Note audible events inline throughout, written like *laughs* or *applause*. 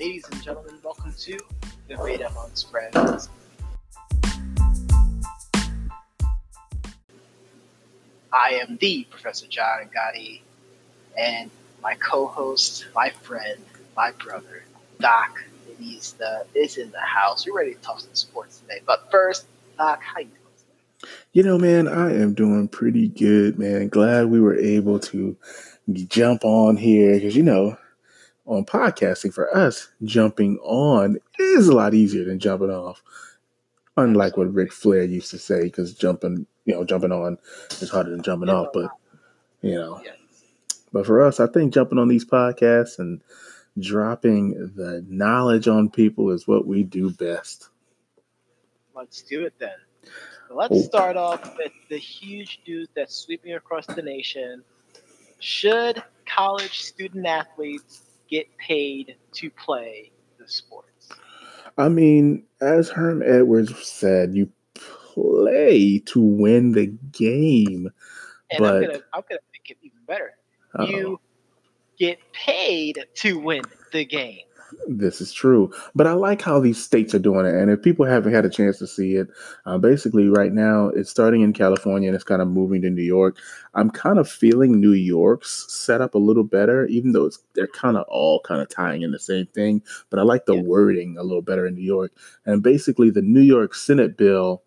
Ladies and gentlemen, welcome to the Radar on Friends. I am the Professor John Gotti, and my co-host, my friend, my brother, Doc, he's the is in the house. We're ready to talk some sports today. But first, Doc, how you doing? You know, man, I am doing pretty good, man. Glad we were able to jump on here because you know, on podcasting for us, jumping on is a lot easier than jumping off. Unlike what Ric Flair used to say, because jumping, you know, jumping on is harder than jumping off. But you know, but for us, I think jumping on these podcasts and dropping the knowledge on people is what we do best. Let's do it then. Let's oh. start off with the huge news that's sweeping across the nation. Should college student athletes get paid to play the sports? I mean, as Herm Edwards said, you play to win the game. And but I'm gonna I'm gonna make it even better. Uh-oh. You get paid to win the game. This is true, but I like how these states are doing it. And if people haven't had a chance to see it, uh, basically right now it's starting in California and it's kind of moving to New York. I'm kind of feeling New York's setup a little better, even though it's they're kind of all kind of tying in the same thing. But I like the Yeah. wording a little better in New York. And basically, the New York Senate bill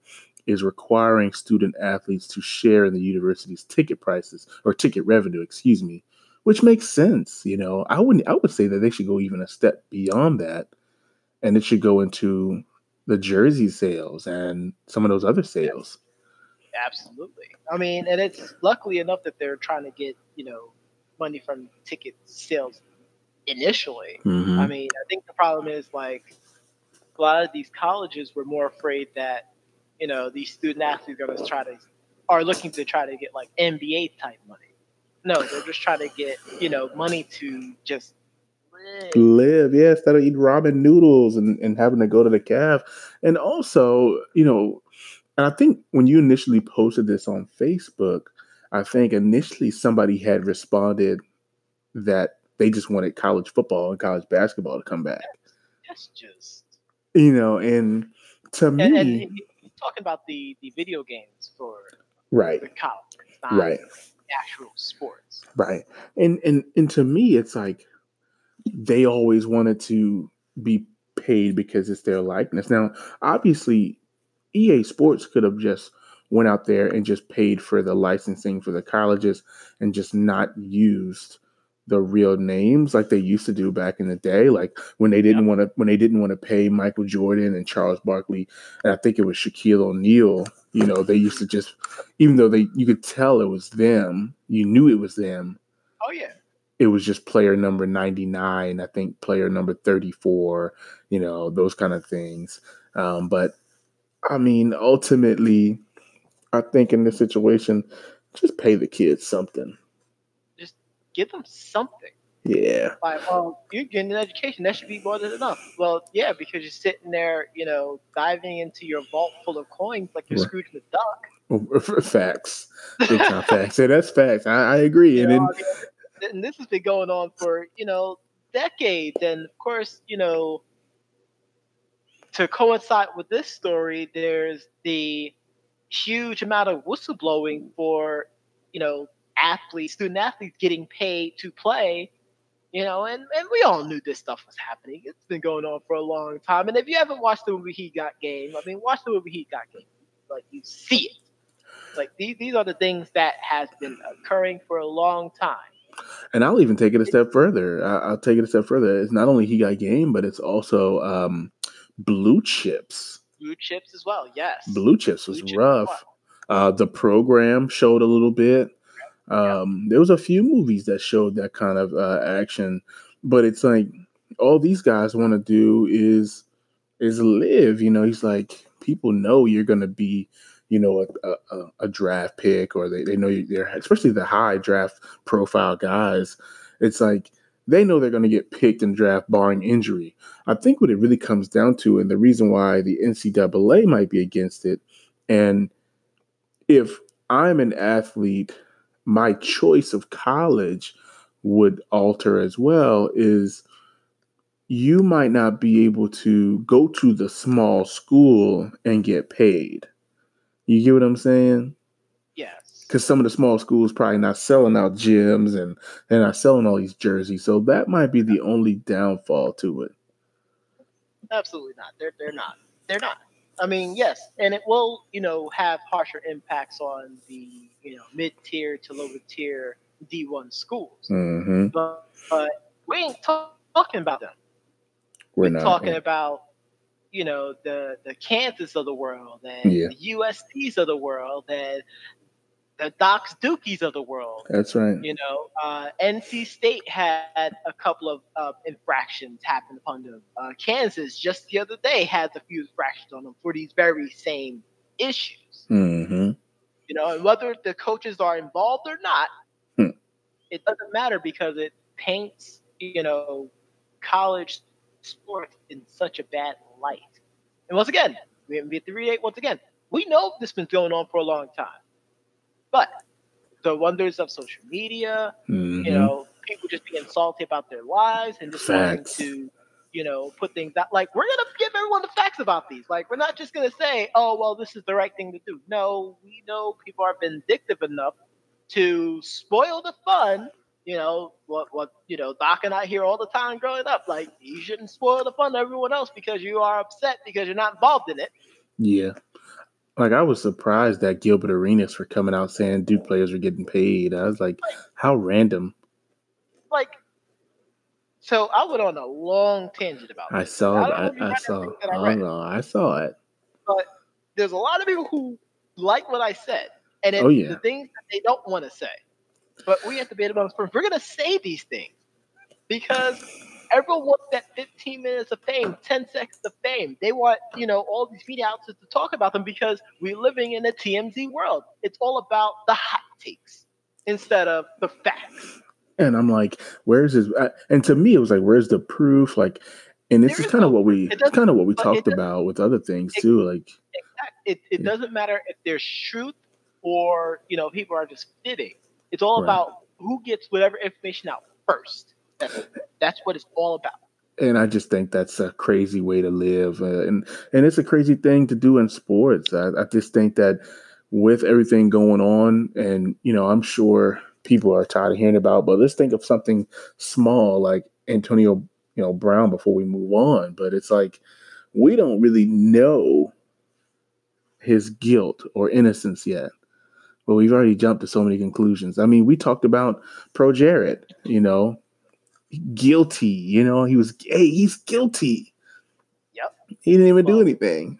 is requiring student athletes to share in the university's ticket prices or ticket revenue, excuse me, which makes sense. You know, I wouldn't, I would say that they should go even a step beyond that, and it should go into the jersey sales and some of those other sales. Absolutely. I mean, and it's luckily enough that they're trying to get, you know, money from ticket sales initially. Mhm. I mean, I think the problem is like a lot of these colleges were more afraid that, you know, these student athletes are going to try to are looking to try to get like NBA type money. No, they're just trying to get, you know, money to just live. live, yeah, instead of eating ramen noodles and, and having to go to the calf. And also, you know, and I think when you initially posted this on Facebook, I think initially somebody had responded that they just wanted college football and college basketball to come back. That's just You know, and to me, and, and talking about the the video games for right, the college, right. Actual sports. Right. And and and to me it's like they always wanted to be paid because it's their likeness. Now, obviously EA Sports could have just went out there and just paid for the licensing for the colleges and just not used the real names like they used to do back in the day like when they didn't want to when they didn't want to pay Michael Jordan and Charles Barkley and I think it was Shaquille O'Neal you know they used to just even though they you could tell it was them you knew it was them. Oh yeah. it was just player number 99 i think player number 34 you know those kind of things. Um, but i mean ultimately i think in this situation just pay the kids something give them something. yeah Like, well, you're getting an education. That should be more than enough. Well, yeah, because you're sitting there, you know, diving into your vault full of coins like you're Right. Scrooge McDuck. *laughs* facts *laughs* big time facts yeah that's facts i, I agree You and know, then I mean, and this has been going on for you know decades, and of course, you know, to coincide with this story, there's the huge amount of whistleblowing for you know athletes, student athletes getting paid to play. You know, and, and we all knew this stuff was happening. It's been going on for a long time. And if you haven't watched the movie He Got Game, I mean, watch the movie He Got Game. Like you see it. Like these, these are the things that has been occurring for a long time. and i'll even take it a step further i'll take it a step further it's not only he got game but it's also um, blue chips Blue chips as well, yes. Blue Chips was Blue Chips rough. Uh, the program showed a little bit. Um, there was a few movies that showed that kind of uh, action, but it's like all these guys want to do is is live. You know, he's like people know you're gonna be, you know, a, a, a draft pick, or they, they know you- they're especially the high draft profile guys. It's like they know they're going to get picked in draft barring injury. I think what it really comes down to, and the reason why the NCAA might be against it, and if I'm an athlete, my choice of college would alter as well. Is you might not be able to go to the small school and get paid. You get what I'm saying? Yes. Because some of the small schools probably not selling out gyms and they're not selling all these jerseys. So that might be the only downfall to it. Absolutely not. They're they're not. They're not. I mean, yes, and it will, you know, have harsher impacts on the, you know, mid tier to lower tier D1 schools. Mm-hmm. But, but we ain't talk, talking about them. We're, We're not talking about, you know, the the Kansas of the world and Yeah. the USC's of the world and the Docs Dukies of the world. That's right. You know, uh, NC State had a couple of uh, infractions happen upon them. Uh, Kansas just the other day had a few infractions on them for these very same issues. Mm-hmm. You know, and whether the coaches are involved or not, Hmm. it doesn't matter because it paints, you know, college sports in such a bad light. And once again, we been three eight. Once again, we know this has been going on for a long time, but the wonders of social media, Mm-hmm. you know, people just being salty about their lives and just Facts. wanting to, you know, put things out. Like we're gonna give everyone the facts about these. Like we're not just gonna say, oh well, this is the right thing to do. No, we know people are vindictive enough to spoil the fun. You know what? What you know, Doc and I hear all the time growing up. Like you shouldn't spoil the fun of everyone else because you are upset because you're not involved in it. Yeah. Like I was surprised that Gilbert Arenas for coming out saying Duke players were getting paid. I was like, how random. Like, so I went on a long tangent about. I this. saw I I, I saw. that I I know. I saw it. but there's a lot of people who like what I said, and it's Oh, yeah. the things that they don't want to say. But we have to debate about first. We're gonna say these things because everyone wants that 15 minutes of fame, 10 seconds of fame. They want, you know, all these media outlets to talk about them because we're living in a TMZ world. It's all about the hot takes instead of the facts. And I'm like, where's his? I- And to me, it was like, where's the proof? Like, and this is is kind of no what we, kind of what we talked about with other things it- too. Like, It, it Yeah. doesn't matter if there's truth or, you know, people are just fitting. It's all Right. about who gets whatever information out first. That's, what it's all about. and I just think that's a crazy way to live, uh, and and it's a crazy thing to do in sports. I, I just think that with everything going on, and you know, I'm sure people are tired of hearing about. But let's think of something small like Antonio, you know, Brown before we move on. But it's like we don't really know his guilt or innocence yet. But we've already jumped to so many conclusions. I mean, we talked about Pro Jared, you know, guilty. You know, he was hey, he's guilty. Yep. He didn't even do anything.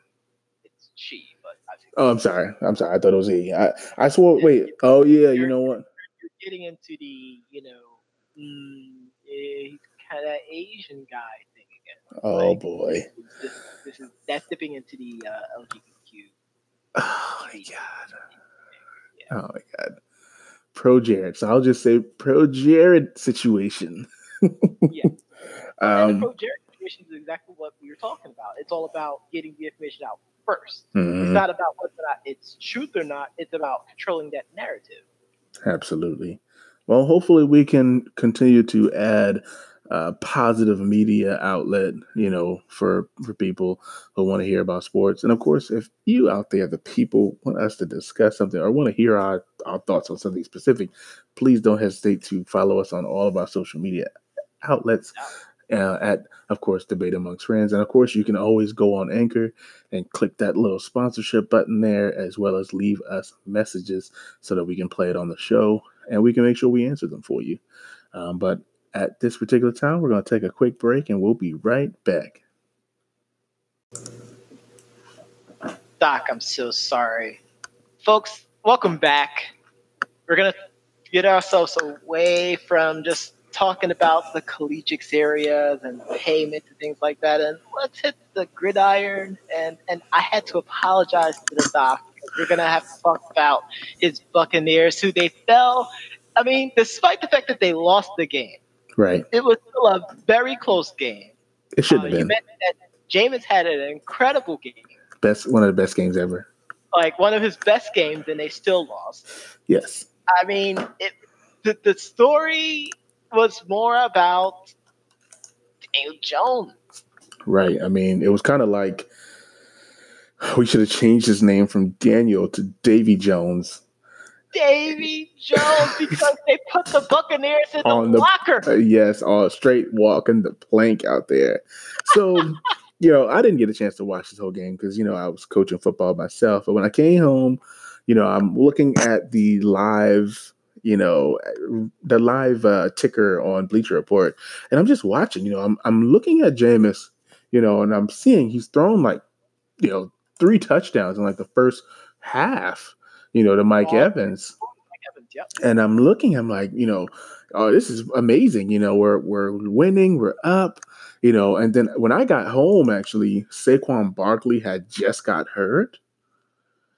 It's she, but Oh, I'm sorry. I'm sorry. I thought it was he. I, I swore. Wait. Oh yeah. You know what? you're getting into the, you know, mm, eh, kind of Asian guy thing again. Oh Like, boy. This, this is that's dipping into the uh, LGBTQ. *sighs* Oh my god. Oh my god. Pro Jared. So I'll just say pro Jared situation. *laughs* Yeah. *laughs* and the um, pro Jared situation is exactly what we were talking about. It's all about getting the information out first. It's mhm, not about whether or not it's truth or not. It's about controlling that narrative. absolutely. Well, hopefully we can continue to add uh, positive media outlet, you know, for for people who want to hear about sports. And of course, if you out there, the people want us to discuss something or want to hear our, our thoughts on something specific, please don't hesitate to follow us on all of our social media outlets. Uh, at of course debate amongst friends and of course you can always go on anchor and click that little sponsorship button there as well as leave us messages so that we can play it on the show and we can make sure we answer them for you um, but at this particular time we're going to take a quick break and we'll be right back Doc, I'm so sorry. Folks, welcome back. We're going to get ourselves away from just talking about the collegiate areas and payments and things like that. And let's hit the gridiron. And, and I had to apologize to the Doc. We're going to have to talk about his Buccaneers, who they fell. I mean, despite the fact that they lost the game, right it was still a very close game. it should Uh, have you been Jameis had an incredible game best one of the best games ever like one of his best games and they still lost. yes I mean, it, the, the story was more about Daniel Jones. Right. I mean, it was kind of like we should have changed his name from Daniel to Davy Jones. Davy Jones because they put the Buccaneers in the, the locker. Uh, yes, all straight walking the plank out there. So, *laughs* you know, I didn't get a chance to watch this whole game because, you know, I was coaching football myself. But when I came home, you know, I'm looking at the live, you know, the live uh, ticker on Bleacher Report, and I'm just watching. You know, I'm I'm looking at Jameis, you know, and I'm seeing he's thrown like, you know, three touchdowns in like the first half, you know, to Mike oh, Evans. Mike Evans yep. And I'm looking, I'm like, you know, oh, this is amazing. You know, we're we're winning, we're up, you know. And then when I got home, actually, Saquon Barkley had just got hurt.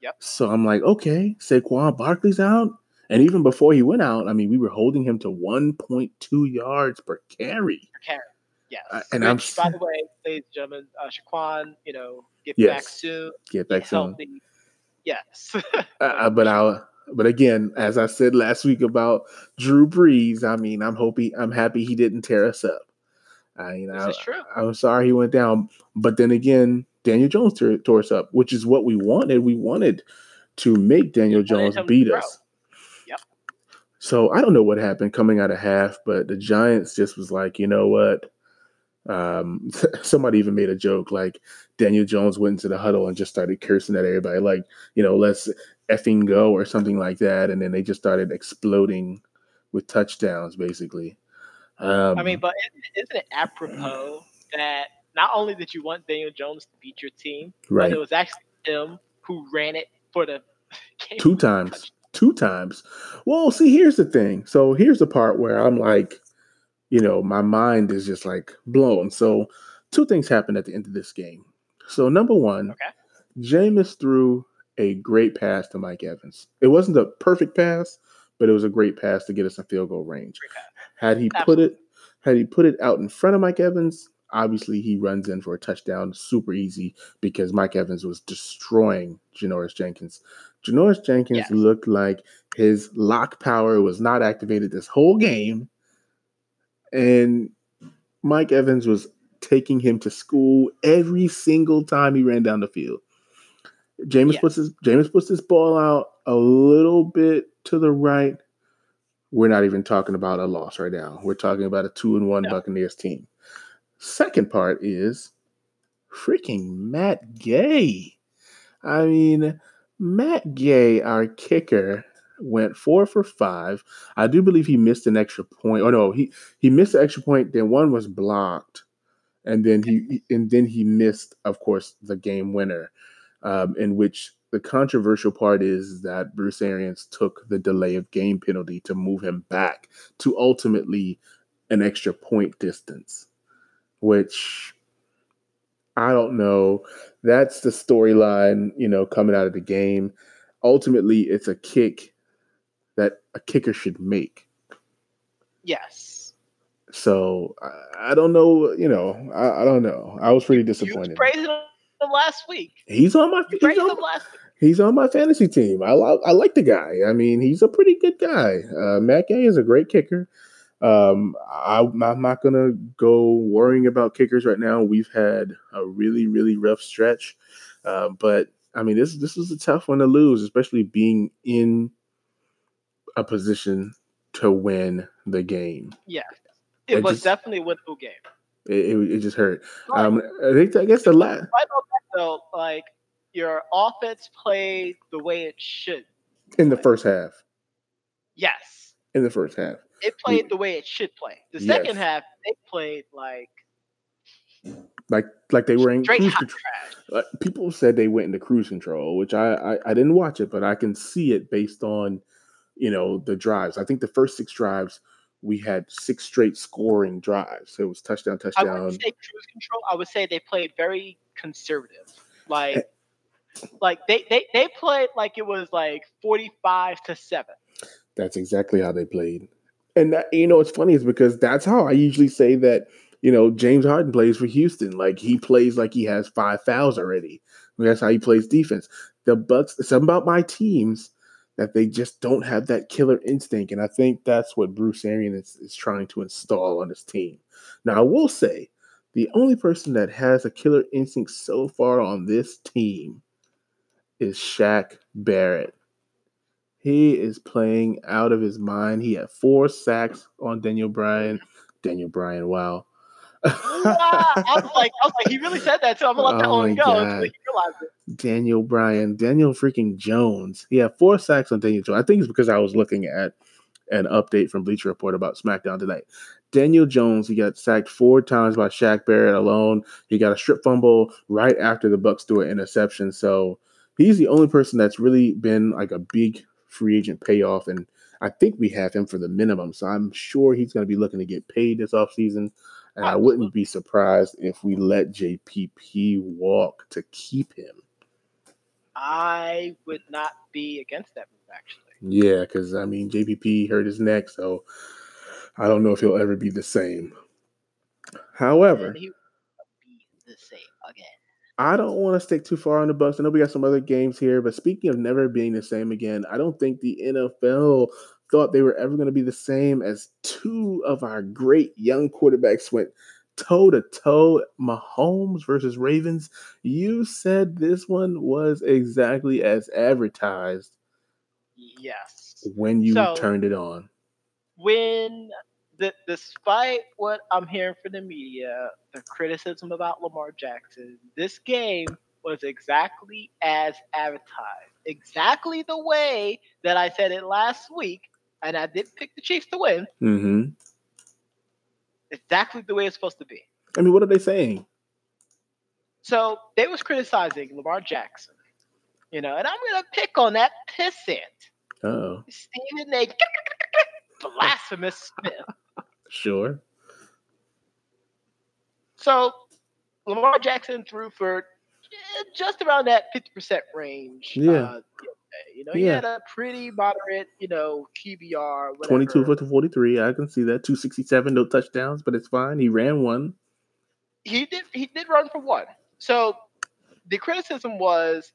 Yep. So I'm like, okay, Saquon Barkley's out. And even before he went out, I mean, we were holding him to 1.2 yards per carry. Per carry. Yes. Uh, and Which, I'm by the way, ladies and gentlemen, uh, Saquon, you know, get yes. back soon. Get back soon. Healthy. Yes. *laughs* uh, uh but I, but again, as I said last week about Drew Brees, I mean, I'm hoping, I'm happy he didn't tear us up. Uh, you know, this is true. I, am sorry he went down, but then again, Daniel Jones tore, tore, us up, which is what we wanted. We wanted to make Daniel Jones beat us. So I don't know what happened coming out of half, but the Giants just was like, you know what? Um, *laughs* somebody even made a joke like Daniel Jones went into the huddle and just started cursing at everybody, like, you know, let's effing go or something like that. And then they just started exploding with touchdowns, basically. Um, I mean, but isn't it apropos that not only did you want Daniel Jones to beat your team, right. but it was actually him who ran it for the *laughs* two times. Two times. Well, see, here's the thing. So here's the part where I'm like, you know, my mind is just like blown. So two things happened at the end of this game. So number one, okay. Jameis threw a great pass to Mike Evans. It wasn't a perfect pass, but it was a great pass to get us in field goal range. Had he put it had he put it out in front of Mike Evans, obviously he runs in for a touchdown super easy because Mike Evans was destroying Janoris Jenkins. Janoris Jenkins yes. looked like his lock power was not activated this whole game and Mike Evans was taking him to school every single time he ran down the field. Jameis yes. puts his Jameis puts his ball out a little bit to the right. We're not even talking about a loss right now. We're talking about a two and one no. Buccaneers team. Second part is freaking Matt Gay. I mean, Matt Gay, our kicker, went four for five. I do believe he missed an extra point. Oh no, he he missed an extra point. Then one was blocked, and then he and then he missed, of course, the game winner, um, in which the controversial part is that Bruce Arians took the delay of game penalty to move him back to ultimately an extra point distance, which I don't know. That's the storyline, you know, coming out of the game. Ultimately, it's a kick that a kicker should make. Yes. So I, I don't know. You know, I, I, don't know. I was pretty disappointed. You praised him last week. He's on my. You praised on, him last week. He's on my fantasy team. I like I like the guy. I mean, he's a pretty good guy. Uh, Matt Gay is a great kicker. Um, I, I'm not gonna go worrying about kickers right now. We've had a really really rough stretch, uh, but I mean this this was a tough one to lose, especially being in a position to win the game. Yeah, it, it was just, definitely a winnable game. It, it, it just hurt. Um, I think I guess the last. though, like your offense played the way it should. In the first half. Yes. In the first half. It played the way it should play. The second half, they played like like like they were in cruise control. Uh, people said they went into cruise control, which I, I I didn't watch it, but I can see it based on you know, the drives. I think the first six drives we had six straight scoring drives. So it was touchdown, touchdown. I would say cruise control. I would say they played very conservative. Like, eh. like they, they they played like it was like forty five to seven. That's exactly how they played. And that, you know, what's funny is because that's how I usually say that. You know, James Harden plays for Houston. Like he plays like he has five fouls already. That's how he plays defense. The Bucks. Something about my teams that they just don't have that killer instinct. And I think that's what Bruce Arians is, is trying to install on his team. Now, I will say, The only person that has a killer instinct so far on this team is Shaq Barrett. He is playing out of his mind. He had four sacks on Daniel Bryan. Daniel Bryan, wow. *laughs* I was like, I was like, he really said that so I'm gonna let that Oh one go until he realized it. Daniel Bryan, Daniel freaking Jones. He had four sacks on Daniel Jones. I think it's because I was looking at an update from Bleacher Report about SmackDown tonight. Daniel Jones, he got sacked four times by Shaq Barrett alone. He got a strip fumble right after the Bucks threw an interception. So he's the only person that's really been like a big free agent payoff. And I think we have him for the minimum. So I'm sure he's going to be looking to get paid this offseason. And I wouldn't be surprised if we let JPP walk to keep him. I would not be against that move actually. Yeah, because I mean JPP hurt his neck, so I don't know if he'll ever be the same. However, he be the same again. I don't want to stick too far on the Bucks. I know we got some other games here, but speaking of never being the same again, I don't think the NFL thought they were ever going to be the same as two of our great young quarterbacks went toe to toe. Mahomes versus Ravens. You said this one was exactly as advertised Yes. when you So- turned it on. When despite what I'm hearing from the media, the criticism about Lamar Jackson, this game was exactly as advertised. Exactly the way that I said it last week, and I did pick the Chiefs to win. hmm Exactly the way it's supposed to be. I mean, what are they saying? So they was criticizing Lamar Jackson, you know, and I'm gonna pick on that pissant Oh, Stephen A. *laughs* Blasphemous Smith. Sure. So Lamar Jackson threw for just around that 50% range. Yeah. uh, the other day. you know, he Yeah. had a pretty moderate, you know, QBR. Whatever. 22 for 43. I can see that. 267, no touchdowns, but it's fine. He ran one. He did. He did run for one. So the criticism was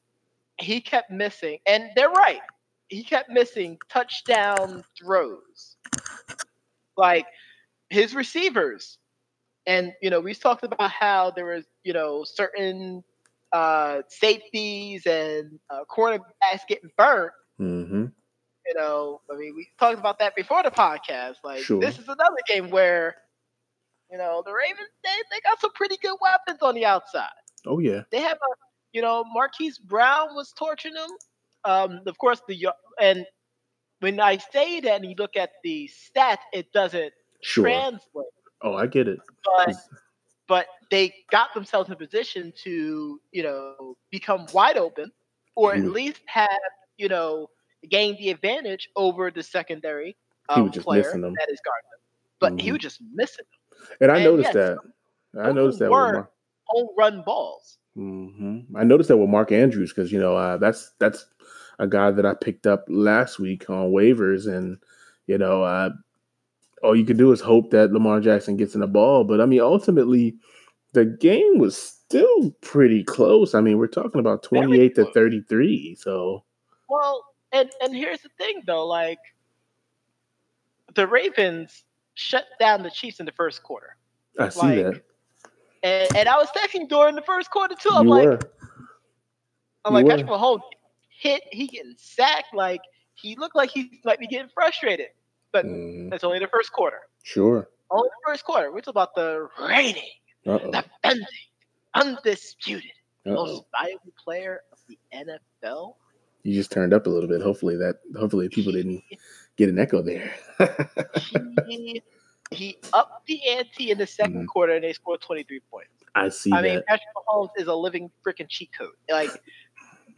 he kept missing, and they're right. He kept missing touchdown throws, like his receivers. And you know, we talked about how there was, you know, certain uh, safeties and uh, cornerbacks getting burnt. Mm-hmm. You know, I mean, we talked about that before the podcast. Like, Sure. this is another game where, you know, the Ravens they, they got some pretty good weapons on the outside. Oh, yeah. They have a, you know, Marquise Brown was torching them. Um, of course, the and when I say that and you look at the stats, it doesn't Sure. translate. Oh, I get it. But but they got themselves in a position to, you know, become wide open, or at Mhm. least have, you know, gain the advantage over the secondary um, just player missing them. that is guarding them. But he Mhm. was just missing them. And I And noticed yes, that. I noticed that with were- Mark. home run balls. hmm I noticed that with Mark Andrews because you know uh, that's that's a guy that I picked up last week on waivers, and you know uh, all you could do is hope that Lamar Jackson gets in the ball. But I mean, ultimately, the game was still pretty close. I mean, we're talking about twenty eight to thirty three. So Well, and and here's the thing though, like the Ravens shut down the Chiefs in the first quarter. I see Like, that And and I was texting during the first quarter too. I'm you like, were. I'm you like. Patrick Mahomes hit, he getting sacked, like he looked like he might be getting frustrated. But Mhm. it's only the first quarter. Sure. Only the first quarter. We're talking about the reigning, defending, undisputed, Uh most valuable player of the NFL. You just turned up a little bit. Hopefully that. Hopefully people didn't get an echo there. *laughs* he, he upped the ante in the 2nd Mhm. quarter and they scored 23 points. I see I that. mean, Patrick Mahomes is a living freaking cheat code. Like,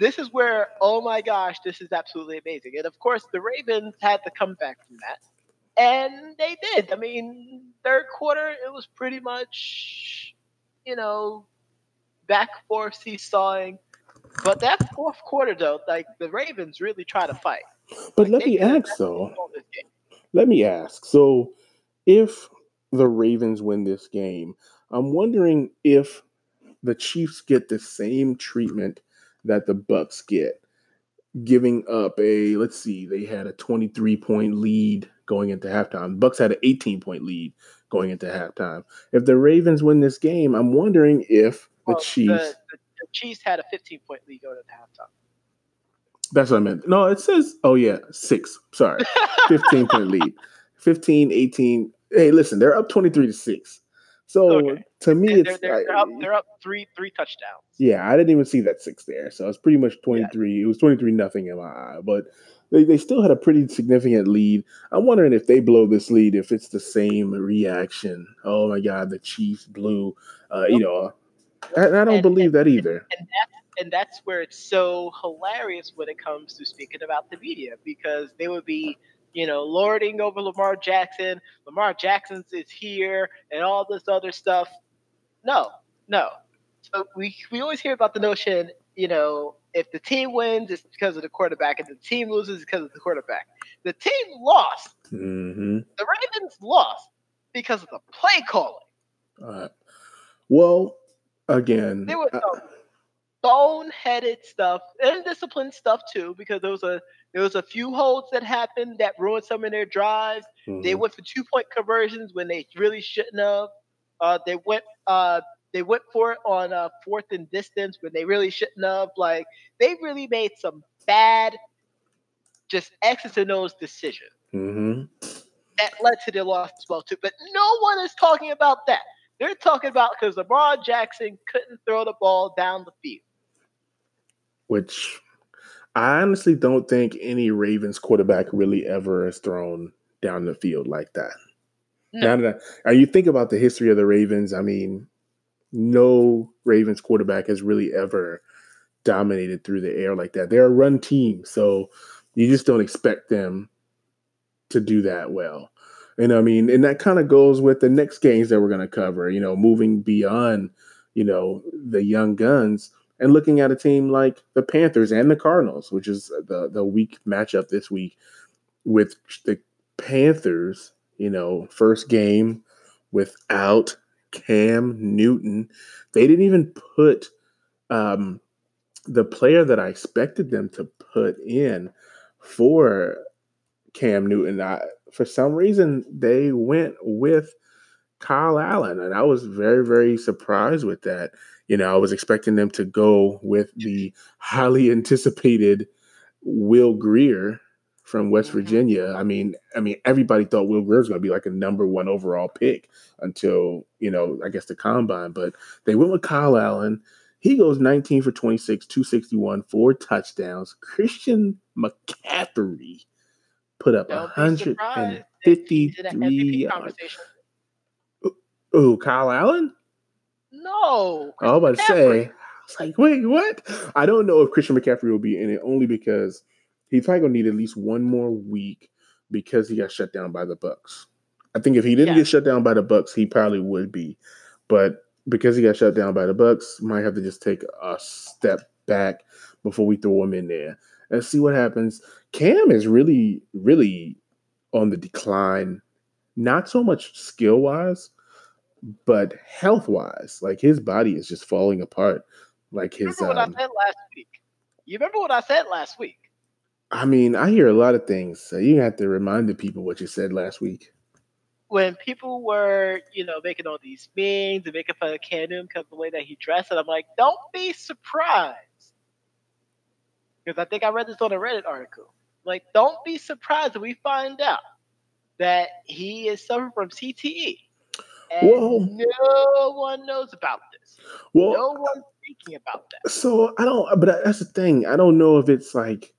this is where, oh my gosh, this is absolutely amazing. And of course, the Ravens had to come back from that. And they did. I mean, third quarter, it was pretty much, you know, back and forth seesawing. But that fourth quarter, though, like the Ravens really try to fight. but let me ask though. won this game. Let me ask. So, if the Ravens win this game, I'm wondering if the Chiefs get the same treatment that the Bucks get, giving up a let's see, they had a 23 point lead going into halftime. Bucks had an 18 point lead going into halftime. If the Ravens win this game, I'm wondering if the Well, Chiefs. The, the, the Chiefs had a 15 point lead going into halftime. That's what I meant. No, it says, oh, yeah, six. Sorry. *laughs* 15 point lead. 15, 18. Hey, listen, they're up 23 to 6. So Okay. to me, they're, it's. they're, they're up. They're up three three touchdowns. yeah, I didn't even see that six there. So it's pretty much 23. It was 23 nothing in my eye. But they, they still had a pretty significant lead. I'm wondering if they blow this lead, if it's the same reaction. Oh my God, the Chiefs blew. Uh, you know, I, I don't And- believe that either. and that's and that's where it's so hilarious when it comes to speaking about the media because they would be you know lording over lamar jackson. Lamar jackson's is here and all this other stuff. No no. So we we always hear about the notion you know if the team wins it's because of the quarterback. And the team loses it's because of the quarterback. The team lost. Hmm the ravens lost because of the play calling. Uh, well, again, There was some boneheaded stuff and disciplined stuff too, because there was a there was a few holds that happened that ruined some of their drives. They mhm. went for two point conversions when they really shouldn't have. Uh, they went uh, they went for it on uh, fourth and distance when they really shouldn't have. Like they really made some bad, just X's and O's decisions Mhm. that led to their loss as well too. But no one is talking about that. They're talking about because Lamar Jackson couldn't throw the ball down the field. Which I honestly don't think any Ravens quarterback really ever has thrown down the field like that. No. Now that I, and you think about the history of the Ravens, I mean, no Ravens quarterback has really ever dominated through the air like that. They're a run team, so you just don't expect them to do that well. And I mean, and that kind of goes with the next games that we're going to cover, you know, moving beyond, you know, the young guns and looking at a team like the Panthers and the Cardinals, which is the the week matchup this week with the Panthers, you know, first game without Cam Newton. They didn't even put um, the player that I expected them to put in for Cam Newton. I, for some reason, they went with Kyle Allen, and I was very, very surprised with that. You know, I was expecting them to go with the highly anticipated Will Grier from West Mhm. Virginia. I mean, I mean, everybody thought Will Grier was going to be like a number one overall pick until you know, I guess the combine. But they went with Kyle Allen. He goes 19 for 26, 261, four touchdowns. Christian McCaffrey put up Don't be surprised if he's in an 153 yards. Oh, Kyle Allen? No, I was about to say, I was like, wait, what? I don't know if Christian McCaffrey will be in it only because he's probably gonna need at least one more week because he got shut down by the Bucks. I think if he didn't Yeah. get shut down by the Bucks, he probably would be. But because he got shut down by the Bucks, might have to just take a step back before we throw him in there and see what happens. Cam is really, really on the decline, not so much skill wise, but health wise. Like his body is just falling apart. Like his, remember what um, I said last week? You remember what I said last week? I mean, I hear a lot of things. So you have to remind the people what you said last week. When people were, you know, making all these memes and making fun of Newton because of the way that he dressed, and I'm like, don't be surprised. Because I think I read this on a Reddit article. Like, don't be surprised if we find out that he is suffering from CTE. And Whoa. no one knows about this. Well, no one's speaking about that. So I don't, but that's the thing. I don't know if it's like,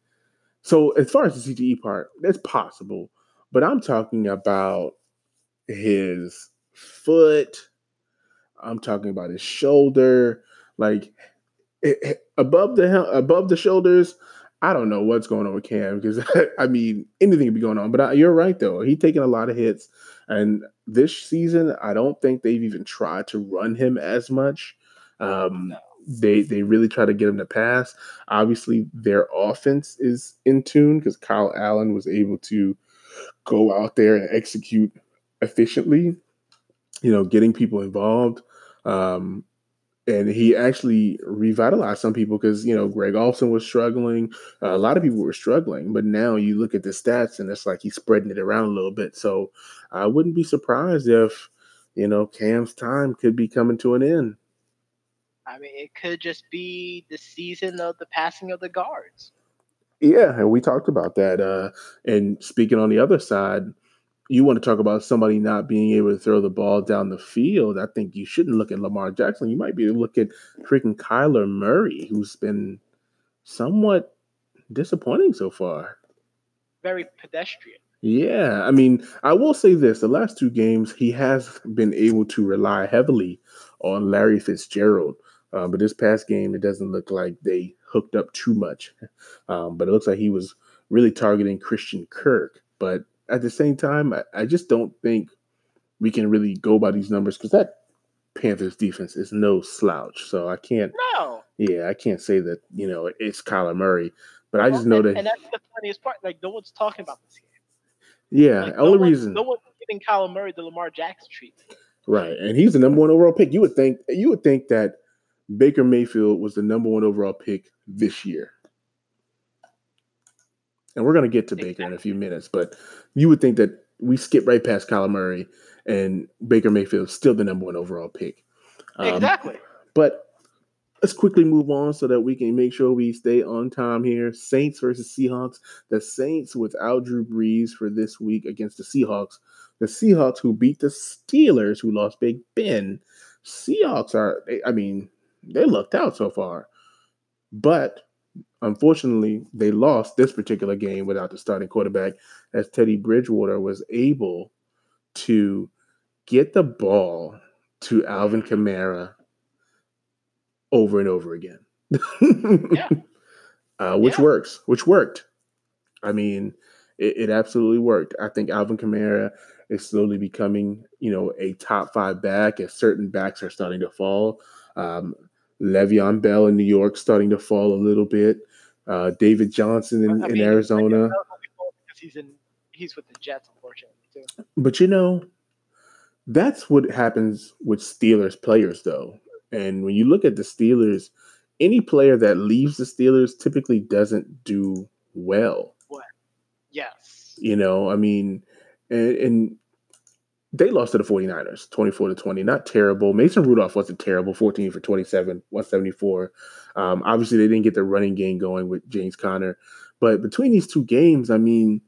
so as far as the CTE part, that's possible. But I'm talking about his foot. I'm talking about his shoulder, like it, it- above the above the shoulders. I don't know what's going on with Cam because *laughs* I mean anything could be going on. But I, you're right though; he's taking a lot of hits, and this season I don't think they've even tried to run him as much. Um, No. they they really try to get him to pass. Obviously, their offense is in tune because Kyle Allen was able to go out there and execute efficiently. You know, getting people involved. Um, and he actually revitalized some people because you know Greg Olsen was struggling. Uh, a lot of people were struggling, but now you look at the stats and it's like he's spreading it around a little bit. So I wouldn't be surprised if you know, Cam's time could be coming to an end. I mean, it could just be the season of the passing of the guards. Yeah, and we talked about that. Uh, and speaking on the other side, you want to talk about somebody not being able to throw the ball down the field. I think you shouldn't look at Lamar Jackson. You might be looking at freaking Kyler Murray, who's been somewhat disappointing so far. Very pedestrian. Yeah, I mean, I will say this: the last two games, he has been able to rely heavily on Larry Fitzgerald. Um, but this past game, it doesn't look like they hooked up too much. Um, but it looks like he was really targeting Christian Kirk. But at the same time, I, I just don't think we can really go by these numbers because that Panthers defense is no slouch. So I can't. No. Yeah, I can't say that you know it's Kyler Murray, but I just know and, that. And that's the funniest part. Like no one's talking about this game. Yeah, Like, only no reason. no one's giving Kyler Murray the Lamar Jackson treatment. Right, and he's the number one overall pick. You would think you would think that Baker Mayfield was the number one overall pick this year. And we're gonna get to Baker in a few minutes, but you would think that we skip right past Kyler Murray and Baker Mayfield still the number one overall pick. Um, exactly. But let's quickly move on so that we can make sure we stay on time here. Saints versus Seahawks. The Saints without Drew Brees for this week against the Seahawks. The Seahawks who beat the Steelers who lost Big Ben. Seahawks are, I mean, they lucked out so far. But unfortunately, they lost this particular game without the starting quarterback as Teddy Bridgewater was able to get the ball to Alvin Kamara over and over again. *laughs* Yeah. Uh, which Yeah. works, which worked. I mean, it, it absolutely worked. I think Alvin Kamara is slowly becoming, you know, a top five back as certain backs are starting to fall. Um, Le'Veon Bell in New York starting to fall a little bit. Uh, David Johnson in, I in Arizona. He's in, he's with the Jets, unfortunately too. But you know, that's what happens with Steelers players, though. And when you look at the Steelers, any player that leaves the Steelers typically doesn't do well. What? Yes. You know, I mean, and, and they lost to the 49ers 24 to 20. Not terrible. Mason Rudolph wasn't terrible, 14 for 27, 174. Um, obviously, they didn't get the running game going with James Conner. But between these two games, I mean,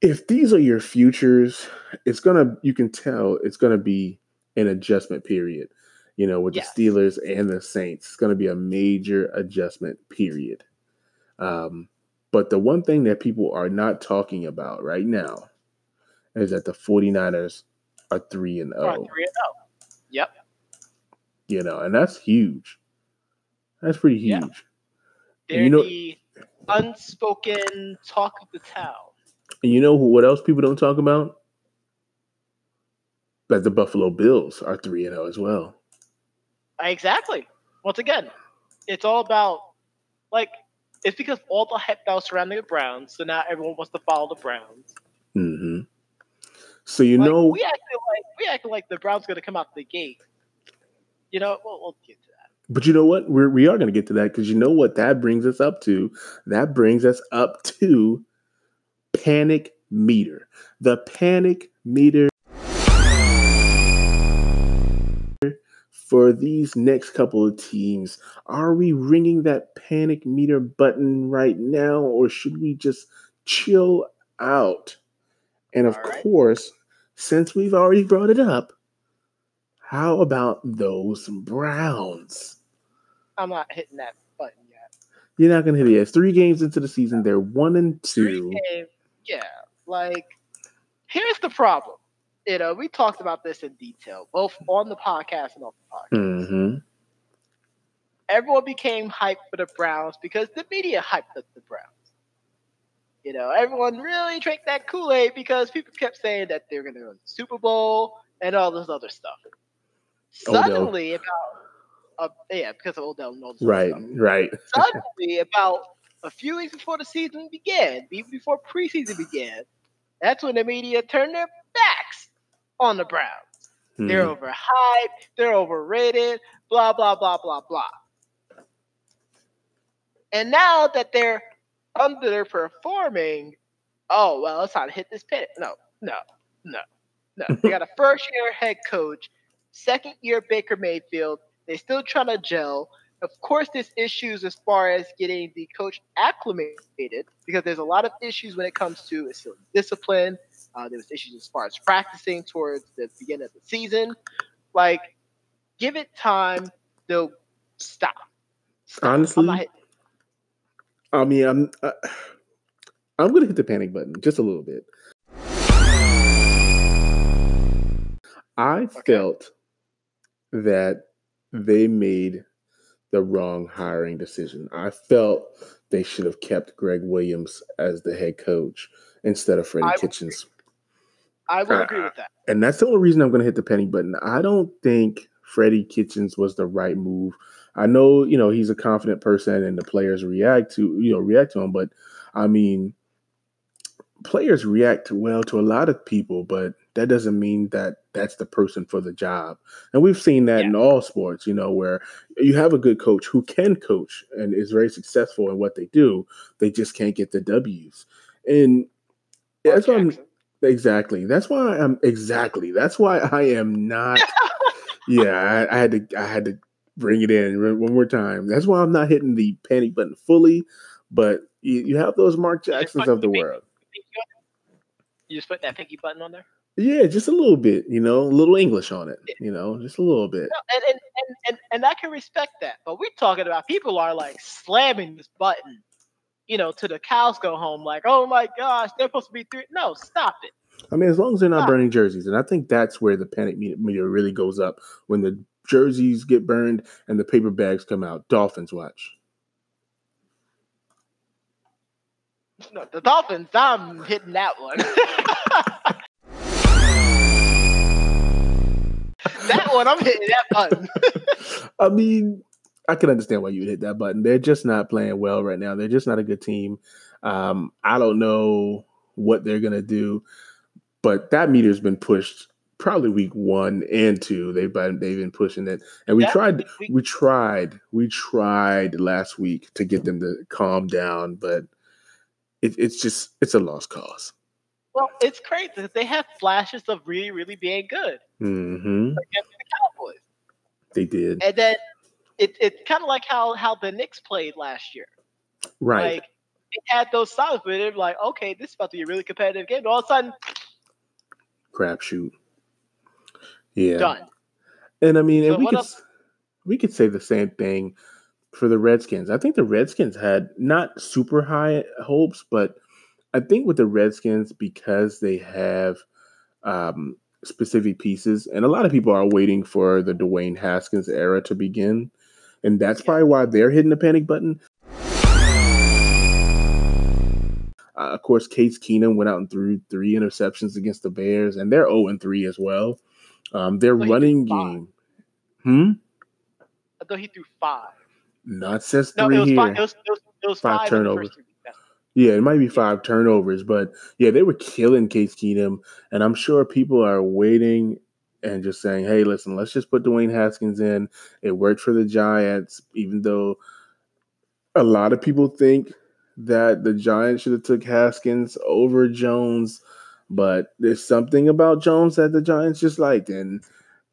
if these are your futures, it's gonna you can tell it's gonna be an adjustment period. You know, with the Steelers and the Saints, it's gonna be a major adjustment period. Um, but the one thing that people are not talking about right now is that the 49ers are 3 and Or 0, three and oh. Yep. you know, and that's huge. That's pretty huge. They're you know- the unspoken talk of the town. And you know what else people don't talk about? That the Buffalo Bills are 3 and 0 as well. Exactly. Once again, it's all about like it's because all the hype that was surrounding the Browns, so now everyone wants to follow the Browns. hmm So you Like, know, we acted like we acted like the Browns going to come out the gate. You know, we'll, we'll get to that. but you know what? We're, we are going to get to that because you know what that brings us up to? That brings us up to panic meter. The panic meter for these next couple of teams. Are we ringing that panic meter button right now, or should we just chill out? And of right. course, since we've already brought it up, how about those Browns? I'm not hitting that button yet. You're not gonna hit it. yet. It's three games into the season. They're one and two. yeah. Like, here's the problem. You know, we talked about this in detail, both on the podcast and off the podcast. Mm-hmm. everyone became hyped for the Browns because the media hyped up the Browns. You know, everyone really drank that Kool Aid because people kept saying that they're going to go to the Super Bowl and all this other stuff. Odell. Suddenly, about uh, yeah, because of Odell and all this Right, stuff. right. *laughs* Suddenly, about a few weeks before the season began, even before preseason began, that's when the media turned their backs on the Browns. They're Mhm. overhyped. They're overrated. Blah blah blah blah blah. And now that they're underperforming, oh well, it's time to hit this pit. No, no, no, No, they got a *laughs* first year head coach, second year Baker Mayfield. They still trying to gel. Of course, there's issues as far as getting the coach acclimated because there's a lot of issues when it comes to discipline. Uh, there was issues as far as practicing towards the beginning of the season. Like, give it time. They'll stop. stop. Honestly, I mean, I'm uh, I'm gonna hit the panic button just a little bit. I okay. felt that they made the wrong hiring decision. I felt they should have kept Gregg Williams as the head coach instead of Freddie I Kitchens. I would agree with that. And that's the only reason I'm going to hit the panic button. I don't think Freddie Kitchens was the right move. I know, you know, he's a confident person and the players react to, you know, react to him, but I mean, players react well to a lot of people, but that doesn't mean that that's the person for the job. And we've seen that yeah. in all sports, you know, where you have a good coach who can coach and is very successful in what they do. They just can't get the W's. And that's why I'm exactly. That's why I'm exactly. That's why I am not. *laughs* yeah, I, I had to. I had to bring it in one more time. That's why I'm not hitting the panic button fully. But you, you have those Mark Jacksons of the world. You just put that pinky button on there. Yeah, just a little bit, you know, a little English on it, you know, just a little bit. and, and, and, and, and I can respect that. But we're talking about people are like slamming this button, you know, to the cows go home, like, oh my gosh, they're supposed to be three. No, stop it. I mean, as long as they're not stop. burning jerseys. And I think that's where the panic media really goes up when the jerseys get burned and the paper bags come out. Dolphins watch. No, the Dolphins, I'm hitting that one. *laughs* that one, I'm hitting that button. *laughs* I mean, I can understand why you hit that button. They're just not playing well right now. They're just not a good team. Um, I don't know what they're gonna do, but that meter's been pushed probably week one and two. They've been they've been pushing it, and we tried we tried we tried last week to get them to calm down, but it, it's just it's a lost cause. Well, it's crazy. They have flashes of really, really being good mm-hmm. against the Cowboys. They did, and then it, it's kind of like how how the Knicks played last year. Right. Like it had those signs, but they're like, okay, this is about to be a really competitive game. all of a sudden, crapshoot. Yeah. Done. And I mean, so and we could else? we could say the same thing for the Redskins. I think the Redskins had not super high hopes, but I think with the Redskins because they have um, specific pieces, and a lot of people are waiting for the Dwayne Haskins era to begin, and that's probably why they're hitting the panic button. Uh, of course, Case Keenum went out and threw three interceptions against the Bears, and they're 0 3 as well. Um, their running game. Hmm? I thought he threw five. Not no, three it was here. Five, it was, it was, it was five, five turnovers. Yeah, it might be five turnovers, but yeah, they were killing Case Keenum, and I'm sure people are waiting and just saying, "Hey, listen, let's just put Dwayne Haskins in." It worked for the Giants, even though a lot of people think that the Giants should have took Haskins over Jones, but there's something about Jones that the Giants just liked, and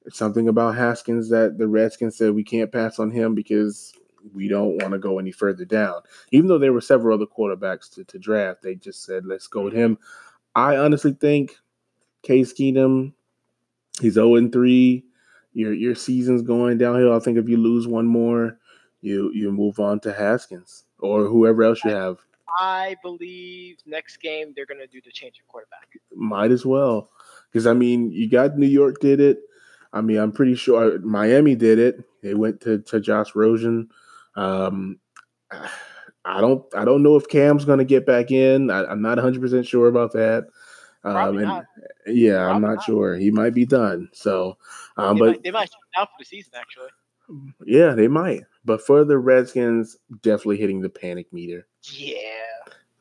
something about Haskins that the Redskins said we can't pass on him because we don't want to go any further down. Even though there were several other quarterbacks to, to draft, they just said, let's go with him. I honestly think Case Keenum, he's 0 3. Your your season's going downhill. I think if you lose one more, you you move on to Haskins or whoever else you have. I believe next game they're going to do the change of quarterback. Might as well, because I mean, you got New York did it. I mean, I'm pretty sure Miami did it. They went to to Josh Rosen. Um, *sighs* I don't I don't know if Cam's going to get back in. I, am not 100 percent sure about that. Um, and yeah, Probably I'm not, not, sure. He might be done. So, um, they but might, they might out for the season actually. Yeah, they might. But for the Redskins, definitely hitting the panic meter. Yeah,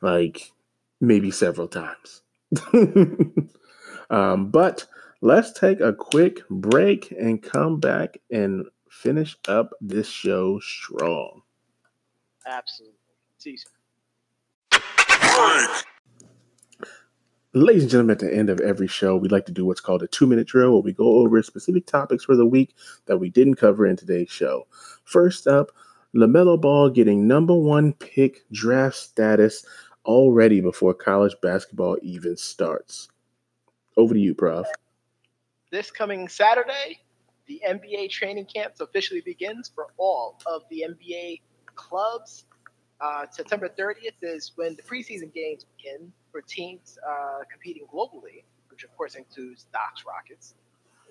like maybe several times. *laughs* um, but let's take a quick break and come back and finish up this show strong. Absolutely. See you Ladies and gentlemen, at the end of every show, we like to do what's called a two minute drill where we go over specific topics for the week that we didn't cover in today's show. First up, LaMelo Ball getting number one pick draft status already before college basketball even starts. Over to you, Prof. This coming Saturday, the NBA training camps officially begins for all of the NBA clubs. Uh, September 30th is when the preseason games begin for teams uh, competing globally, which of course includes Doc's Rockets.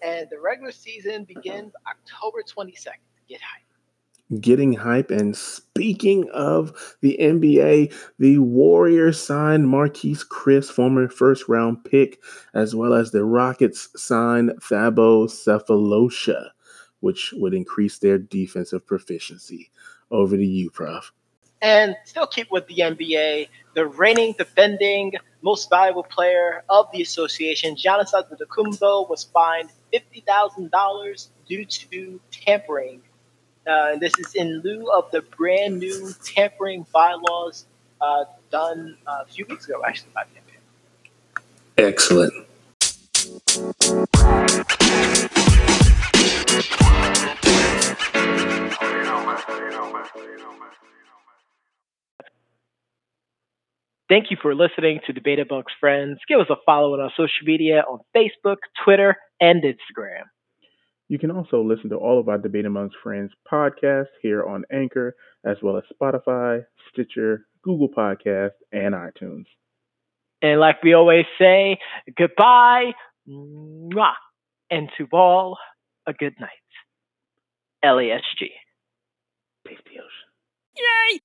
And the regular season begins October 22nd. Get hype. Getting hype. And speaking of the NBA, the Warriors signed Marquese Chriss, former first round pick, as well as the Rockets signed Thabo Sefolosha, which would increase their defensive proficiency. Over to you, Prof. And still keep with the NBA, the reigning, defending, most valuable player of the association, Giannis Antetokounmpo, was fined fifty thousand dollars due to tampering. Uh, and this is in lieu of the brand new tampering bylaws uh, done uh, a few weeks ago, actually, by the NBA. Excellent. Thank you for listening to Debate Amongst Friends. Give us a follow on our social media on Facebook, Twitter, and Instagram. You can also listen to all of our Debate Amongst Friends podcasts here on Anchor, as well as Spotify, Stitcher, Google Podcasts, and iTunes. And like we always say, goodbye, mwah, and to all, a good night. LASG. Peace the ocean. Yay!